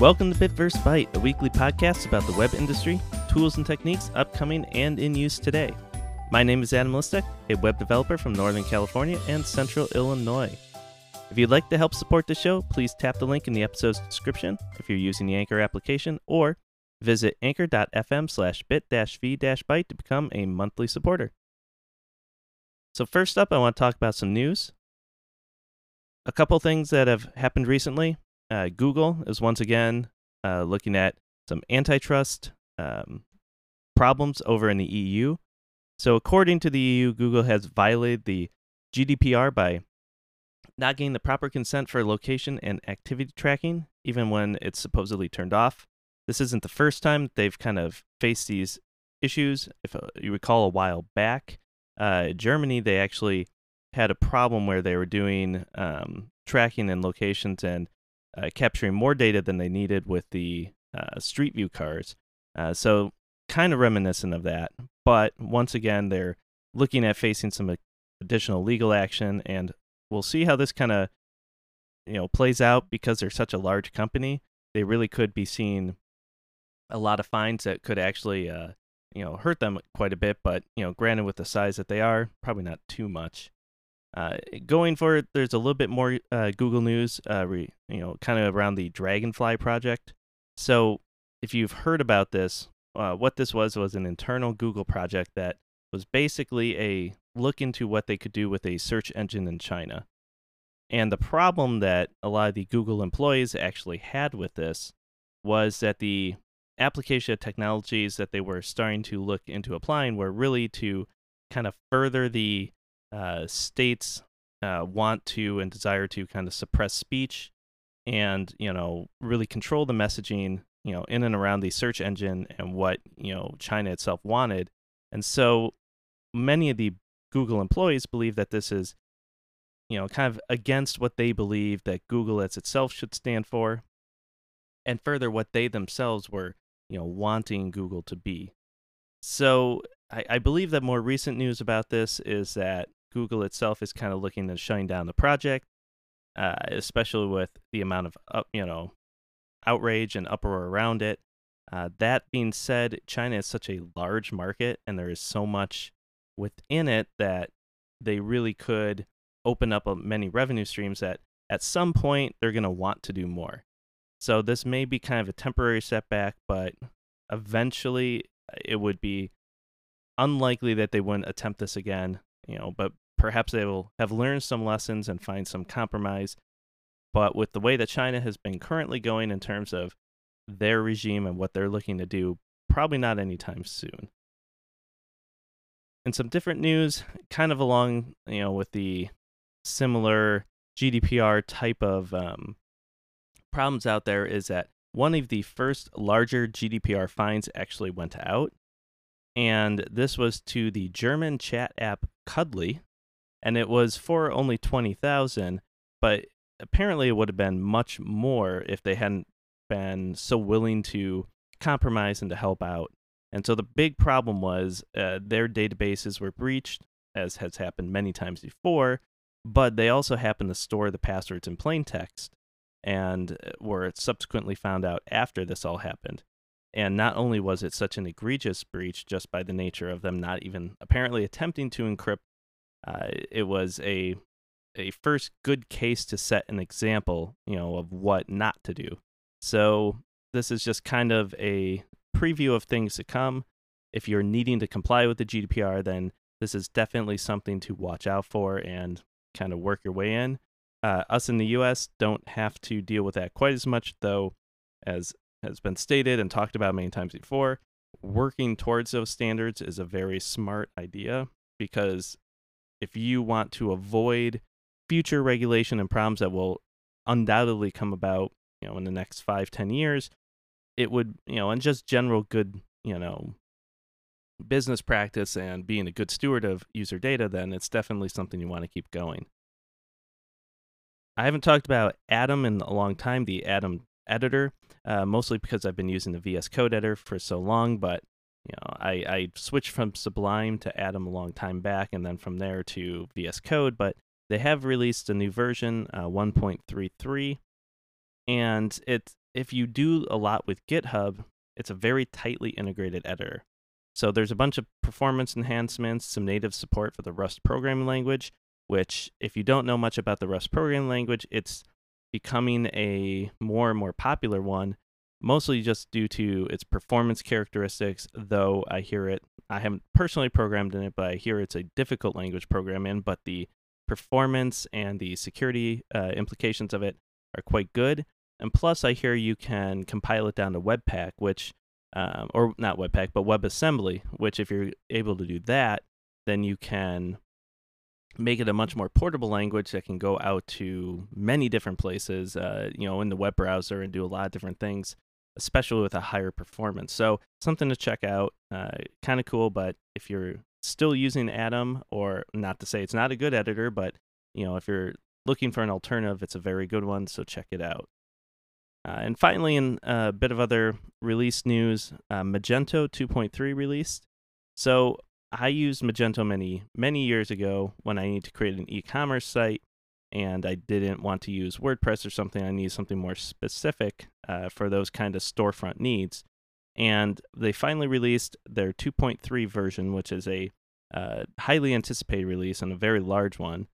Welcome to Bitverse Byte, a weekly podcast about the web industry, tools and techniques upcoming and in use today. My name is Adam Listek, a web developer from Northern California and Central Illinois. If you'd like to help support the show, please tap the link in the episode's description if you're using the Anchor application or visit anchor.fm slash bit-v-byte to become a monthly supporter. So first up, I want to talk about some news. A couple things that have happened recently. Uh, Google is once again uh, looking at some antitrust um, problems over in the EU. So, according to the EU, Google has violated the GDPR by not getting the proper consent for location and activity tracking, even when it's supposedly turned off. This isn't the first time they've kind of faced these issues. If uh, you recall a while back, uh, Germany, they actually had a problem where they were doing um, tracking and locations and uh, capturing more data than they needed with the uh, Street View cars. Uh, so, kind of reminiscent of that. But once again, they're looking at facing some additional legal action, and we'll see how this kind of you know plays out because they're such a large company. They really could be seeing a lot of fines that could actually uh, you know hurt them quite a bit. But you know, granted, with the size that they are, probably not too much. Uh, going forward, there's a little bit more uh, Google news, uh, re, you know, kind of around the Dragonfly project. So, if you've heard about this, uh, what this was was an internal Google project that was basically a look into what they could do with a search engine in China. And the problem that a lot of the Google employees actually had with this was that the application of technologies that they were starting to look into applying were really to kind of further the uh, states uh, want to and desire to kind of suppress speech and you know really control the messaging you know in and around the search engine and what you know China itself wanted. And so many of the Google employees believe that this is you know kind of against what they believe that Google as itself should stand for and further what they themselves were you know wanting Google to be. So I, I believe that more recent news about this is that Google itself is kind of looking at shutting down the project, uh, especially with the amount of up, you know outrage and uproar around it. Uh, that being said, China is such a large market, and there is so much within it that they really could open up many revenue streams that at some point they're going to want to do more. So this may be kind of a temporary setback, but eventually it would be unlikely that they wouldn't attempt this again you know, but perhaps they will have learned some lessons and find some compromise. But with the way that China has been currently going in terms of their regime and what they're looking to do, probably not anytime soon. And some different news, kind of along, you know, with the similar GDPR type of um, problems out there, is that one of the first larger GDPR fines actually went out and this was to the German chat app Knuddels, and it was for only 20,000, but apparently it would have been much more if they hadn't been so willing to compromise and to help out. And so the big problem was uh, their databases were breached, as has happened many times before, but they also happened to store the passwords in plain text and uh, were subsequently found out after this all happened. And not only was it such an egregious breach just by the nature of them not even apparently attempting to encrypt, uh, it was a a first good case to set an example, you know, of what not to do. So this is just kind of a preview of things to come. If you're needing to comply with the GDPR, then this is definitely something to watch out for and kind of work your way in. Uh, us in the US don't have to deal with that quite as much, though, as has been stated and talked about many times before, working towards those standards is a very smart idea because if you want to avoid future regulation and problems that will undoubtedly come about, you know, in the next five, ten years, it would, you know, and just general good, you know, business practice and being a good steward of user data, then it's definitely something you want to keep going. I haven't talked about Atom in a long time, the Atom editor, uh, mostly because I've been using the VS Code editor for so long. But you know, I, I switched from Sublime to Atom a long time back, and then from there to VS Code. But they have released a new version, uh, 1.33, And it if you do a lot with GitHub, it's a very tightly integrated editor. So there's a bunch of performance enhancements, some native support for the Rust programming language, which if you don't know much about the Rust programming language, it's becoming a more and more popular one, mostly just due to its performance characteristics, though I hear it I haven't personally programmed in it, but I hear it's a difficult language program in, but the performance and the security uh, implications of it are quite good. And plus, I hear you can compile it down to Webpack, which, um, or not Webpack, but WebAssembly, which if you're able to do that, then you can make it a much more portable language that can go out to many different places, uh, you know, in the web browser and do a lot of different things especially with a higher performance. So something to check out. Uh, kind of cool, but if you're still using Atom, or not to say it's not a good editor, but you know if you're looking for an alternative, it's a very good one. So check it out. Uh, and finally, in a bit of other release news, uh, Magento 2.3 released. So I used Magento many many years ago when I need to create an e-commerce site and I didn't want to use WordPress or something. I needed something more specific uh, for those kind of storefront needs. And they finally released their 2.3 version, which is a uh, highly anticipated release and a very large one.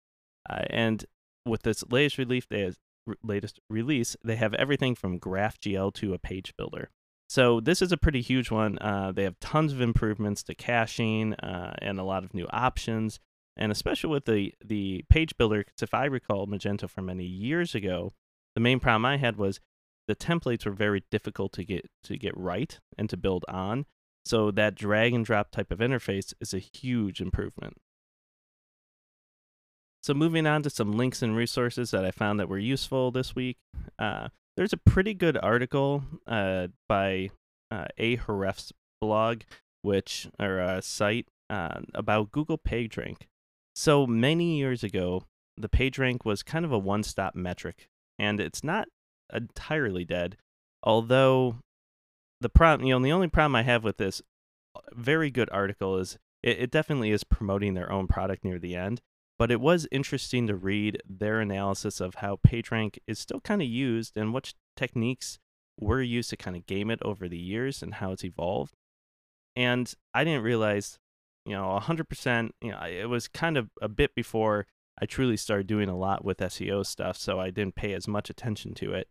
Uh, and with this latest release, they have, latest release, they have everything from GraphQL to a page builder. So this is a pretty huge one. Uh, they have tons of improvements to caching uh, and a lot of new options. And especially with the the page builder because if i recall magento from many years ago the main problem i had was the templates were very difficult to get to get right and to build on. So that drag and drop type of interface is a huge improvement. So moving on to some links and resources that i found that were useful this week uh, there's a pretty good article uh, by uh, Ahrefs blog which or a site uh, about google pagerank so many years ago, the PageRank was kind of a one stop metric, and it's not entirely dead. Although the problem, you know, the only problem I have with this uh, very good article is it, it definitely is promoting their own product near the end. But it was interesting to read their analysis of how PageRank is still kind of used and what techniques were used to kind of game it over the years and how it's evolved. And I didn't realize you know, 100%, you know, it was kind of a bit before I truly started doing a lot with SEO stuff, so I didn't pay as much attention to it.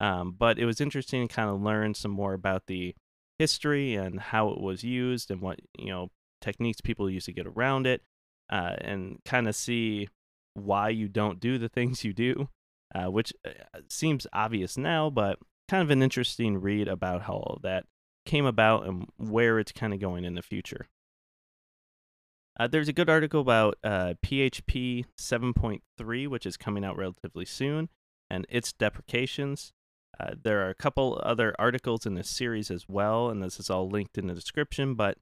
Um, but it was interesting to kind of learn some more about the history and how it was used and what, you know, techniques people use to get around it uh, and kind of see why you don't do the things you do, uh, which uh, seems obvious now, but kind of an interesting read about how all that came about and where it's kind of going in the future. Uh, there's a good article about uh, PHP 7.3, which is coming out relatively soon, and its deprecations. Uh, there are a couple other articles in this series as well, and this is all linked in the description. But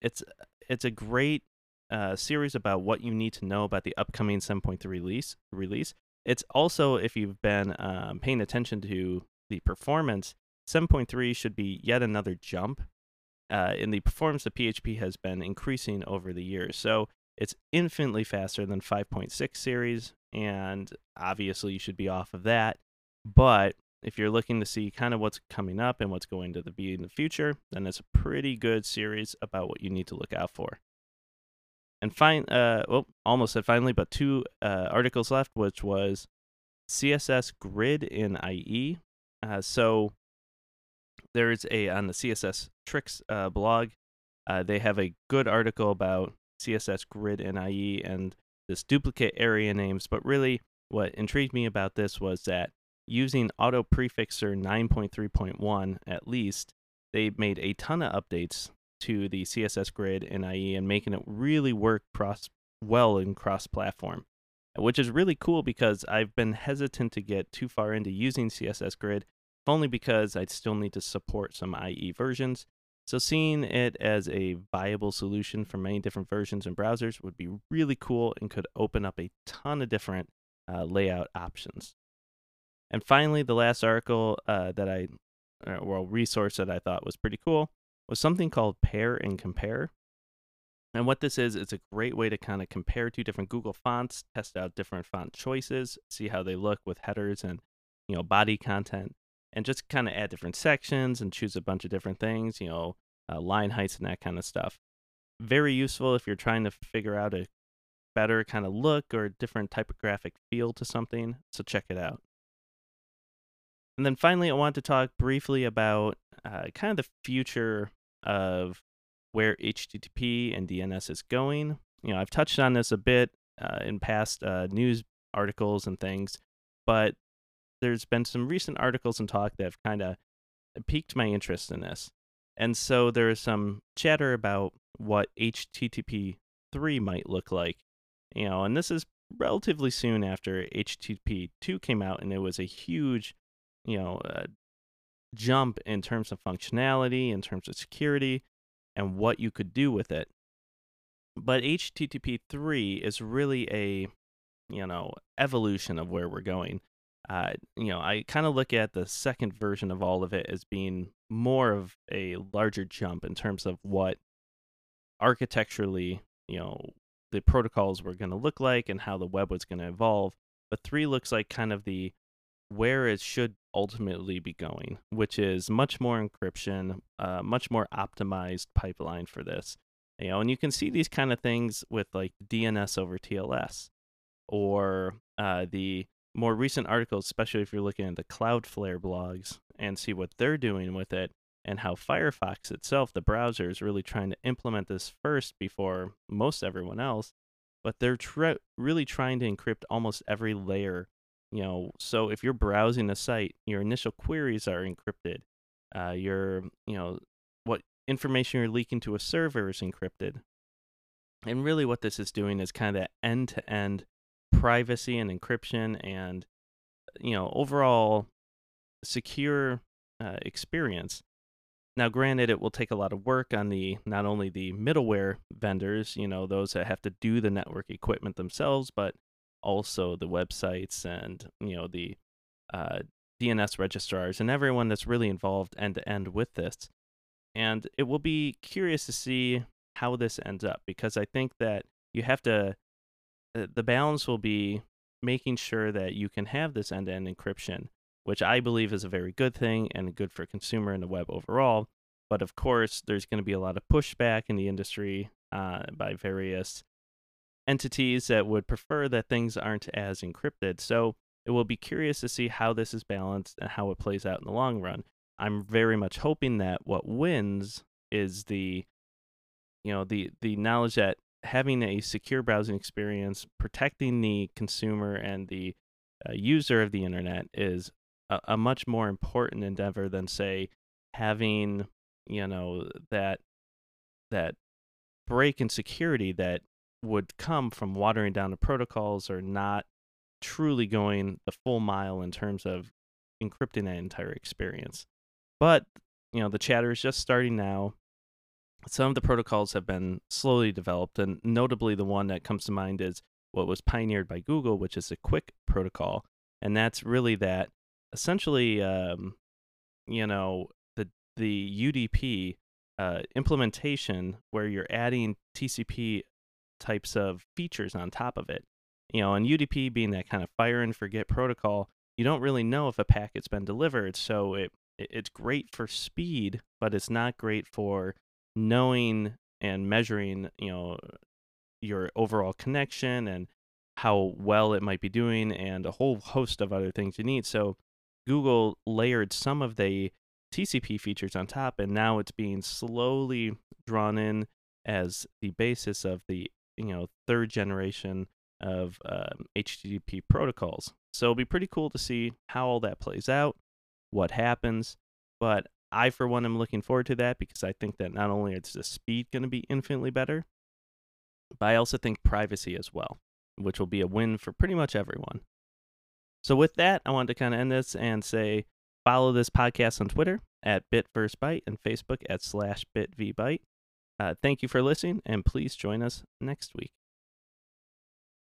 it's it's a great uh, series about what you need to know about the upcoming 7.3 release. Release. It's also, if you've been um, paying attention to the performance, 7.3 should be yet another jump uh, in the performance of PHP has been increasing over the years. So it's infinitely faster than 5.6 series, and obviously you should be off of that. But if you're looking to see kind of what's coming up and what's going to be in the future, then it's a pretty good series about what you need to look out for. And fine, uh, well, almost said finally, but two uh, articles left, which was CSS Grid in IE. Uh, so there's a on the CSS tricks uh, blog. Uh, they have a good article about CSS grid in IE and this duplicate area names. But really, what intrigued me about this was that using Autoprefixer 9.3.1 at least, they made a ton of updates to the CSS grid in IE and making it really work cross well in cross platform, which is really cool because I've been hesitant to get too far into using CSS grid only because I'd still need to support some IE versions. So seeing it as a viable solution for many different versions and browsers would be really cool and could open up a ton of different uh, layout options. And finally, the last article uh, that I, uh, well, resource that I thought was pretty cool was something called Pair and Compare. And what this is, it's a great way to kind of compare two different Google fonts, test out different font choices, see how they look with headers and you know, body content, and just kind of add different sections and choose a bunch of different things, you know, uh, line heights and that kind of stuff. Very useful if you're trying to figure out a better kind of look or different typographic feel to something. So check it out. And then finally, I want to talk briefly about uh, kind of the future of where HTTP and DNS is going. You know, I've touched on this a bit uh, in past uh, news articles and things, but there's been some recent articles and talk that have kind of piqued my interest in this. And so there is some chatter about what HTTP 3 might look like. You know, and this is relatively soon after HTTP 2 came out, and it was a huge, you know, uh, jump in terms of functionality, in terms of security, and what you could do with it. But HTTP 3 is really a, you know, evolution of where we're going. Uh, you know, I kind of look at the second version of all of it as being more of a larger jump in terms of what architecturally, you know, the protocols were going to look like and how the web was going to evolve. But three looks like kind of the where it should ultimately be going, which is much more encryption, uh, much more optimized pipeline for this. You know, and you can see these kind of things with like DNS over TLS, or uh, the more recent articles, especially if you're looking at the Cloudflare blogs and see what they're doing with it, and how Firefox itself, the browser, is really trying to implement this first before most everyone else. But they're really trying to encrypt almost every layer you know so if you're browsing a site your initial queries are encrypted uh, your you know what information you're leaking to a server is encrypted. And really what this is doing is kind of end-to-end privacy and encryption and you know overall secure uh, experience. Now granted it will take a lot of work on the not only the middleware vendors you know those that have to do the network equipment themselves but also the websites and you know the uh, DNS registrars and everyone that's really involved end to end with this. And it will be curious to see how this ends up because I think that you have to, uh, the balance will be making sure that you can have this end to end encryption, which I believe is a very good thing and good for consumer and the web overall. But of course, there's going to be a lot of pushback in the industry uh, by various entities that would prefer that things aren't as encrypted. So it will be curious to see how this is balanced and how it plays out in the long run. I'm very much hoping that what wins is the you know the the knowledge that having a secure browsing experience, protecting the consumer and the uh, user of the internet is a, a much more important endeavor than say having you know that that break in security that would come from watering down the protocols or not truly going the full mile in terms of encrypting that entire experience. But, you know, the chatter is just starting now. Some of the protocols have been slowly developed, and notably the one that comes to mind is what was pioneered by Google, which is a QUIC protocol. And that's really that essentially, um, you know, the, the UDP uh, implementation where you're adding TCP types of features on top of it. You know, and UDP being that kind of fire and forget protocol, you don't really know if a packet's been delivered. So it it's great for speed, but it's not great for knowing and measuring, you know, your overall connection and how well it might be doing and a whole host of other things you need. So Google layered some of the TCP features on top and now it's being slowly drawn in as the basis of the you know third generation of um, HTTP protocols. So it'll be pretty cool to see how all that plays out, what happens. But I, for one, am looking forward to that because I think that not only is the speed going to be infinitely better, but I also think privacy as well, which will be a win for pretty much everyone. So with that, I wanted to kind of end this and say follow this podcast on Twitter at BitVerseByte and Facebook at slash BitVByte. Uh, thank you for listening, and please join us next week.